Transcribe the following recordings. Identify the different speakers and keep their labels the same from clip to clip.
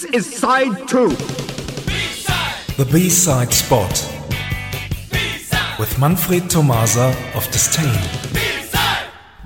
Speaker 1: This is side two.
Speaker 2: The B-side spot with Manfred Tomasa of Disdain.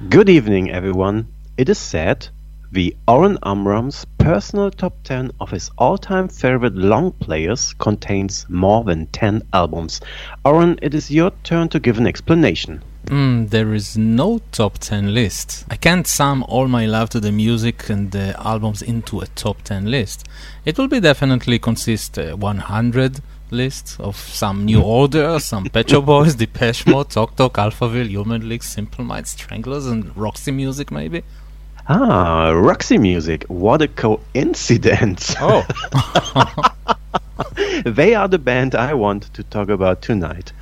Speaker 3: Good evening, everyone. It is said the Oren Amram's personal top 10 of his all-time favorite long players contains more than 10 albums. Oren, it is your turn to give an explanation.
Speaker 4: Mm, there is no top 10 list. I can't sum all my love to the music and the albums into a top 10 list. It will be definitely consist uh, 100 list of some New Order, some Pet Shop Boys, Depeche Mode, Talk Talk, Alphaville, Human League, Simple Minds, Stranglers, and Roxy Music maybe.
Speaker 3: Ah, Roxy Music. What a coincidence.
Speaker 4: Oh.
Speaker 3: they are the band I want to talk about tonight.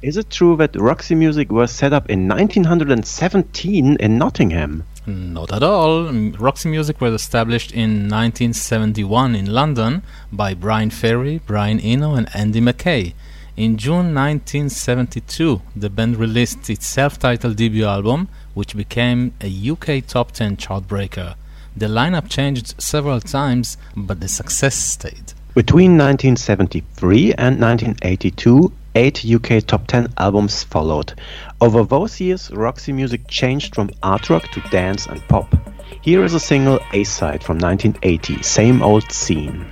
Speaker 3: Is it true that Roxy Music was set up in 1917 in Nottingham?
Speaker 4: Not at all. Roxy Music was established in 1971 in London by Bryan Ferry, Brian Eno, and Andy Mackay. In June 1972, the band released its self titled debut album, which became a UK top 10 chartbreaker. The lineup changed several times, but the success stayed.
Speaker 3: Between 1973 and 1982, eight UK top 10 albums followed. Over those years, Roxy Music changed from art rock to dance and pop. Here is a single A side from 1980, Same Old Scene.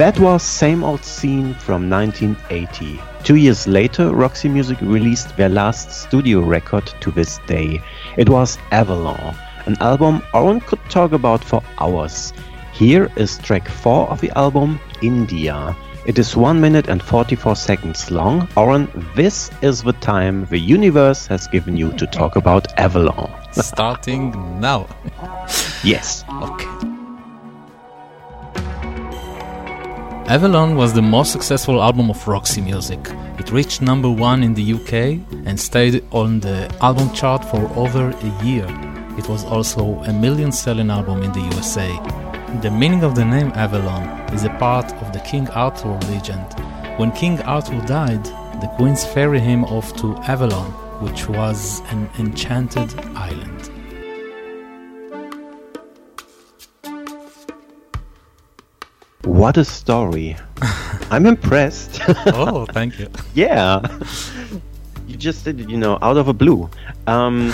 Speaker 3: That was Same Old Scene from 1980. Two years later, Roxy Music released their last studio record to this day. It was Avalon, an album Oren could talk about for hours. Here is track 4 of the album, India. It is 1 minute and 44 seconds long. Oren, this is the time the universe has given you to talk about Avalon.
Speaker 4: Starting now.
Speaker 3: yes.
Speaker 4: Okay. Avalon was the most successful album of Roxy Music. It reached number one in the UK and stayed on the album chart for over a year. It was also a million selling album in the USA. The meaning of the name Avalon is a part of the King Arthur legend. When King Arthur died, the queens ferry him off to Avalon, which was an enchanted island.
Speaker 3: What a story! I'm impressed.
Speaker 4: oh, thank you.
Speaker 3: yeah. You just did it, you know, out of a blue. Um,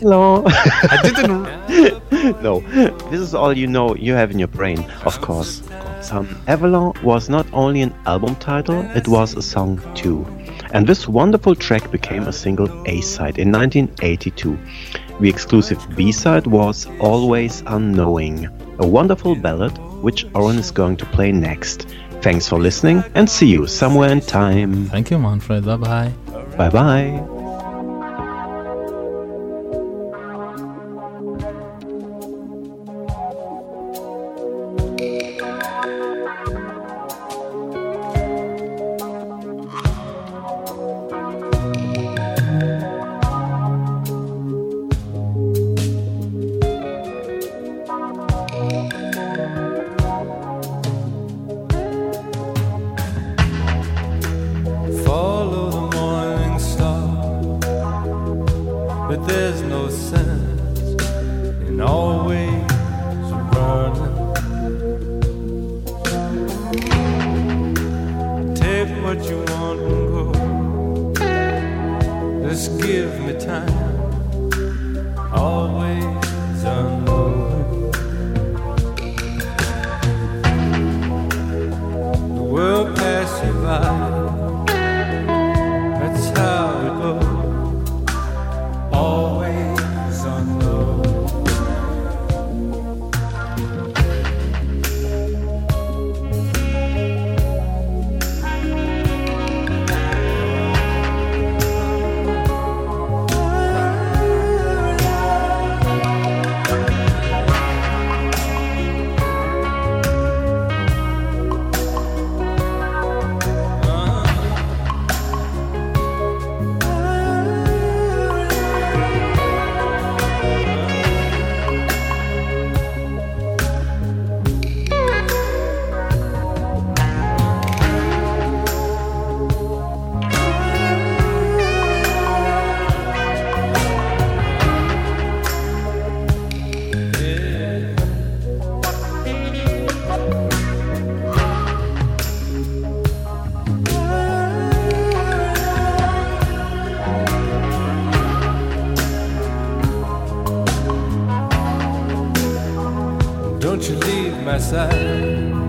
Speaker 3: hello.
Speaker 4: I didn't.
Speaker 3: no, this is all you know you have in your brain, of course. Um, Avalon was not only an album title, it was a song too. And this wonderful track became a single A side in 1982. The exclusive B side was Always Unknowing, a wonderful ballad which Oren is going to play next. Thanks for listening and see you somewhere in time.
Speaker 4: Thank you, Manfred. Bye bye.
Speaker 3: Bye bye. se va.
Speaker 1: Don't you leave my side?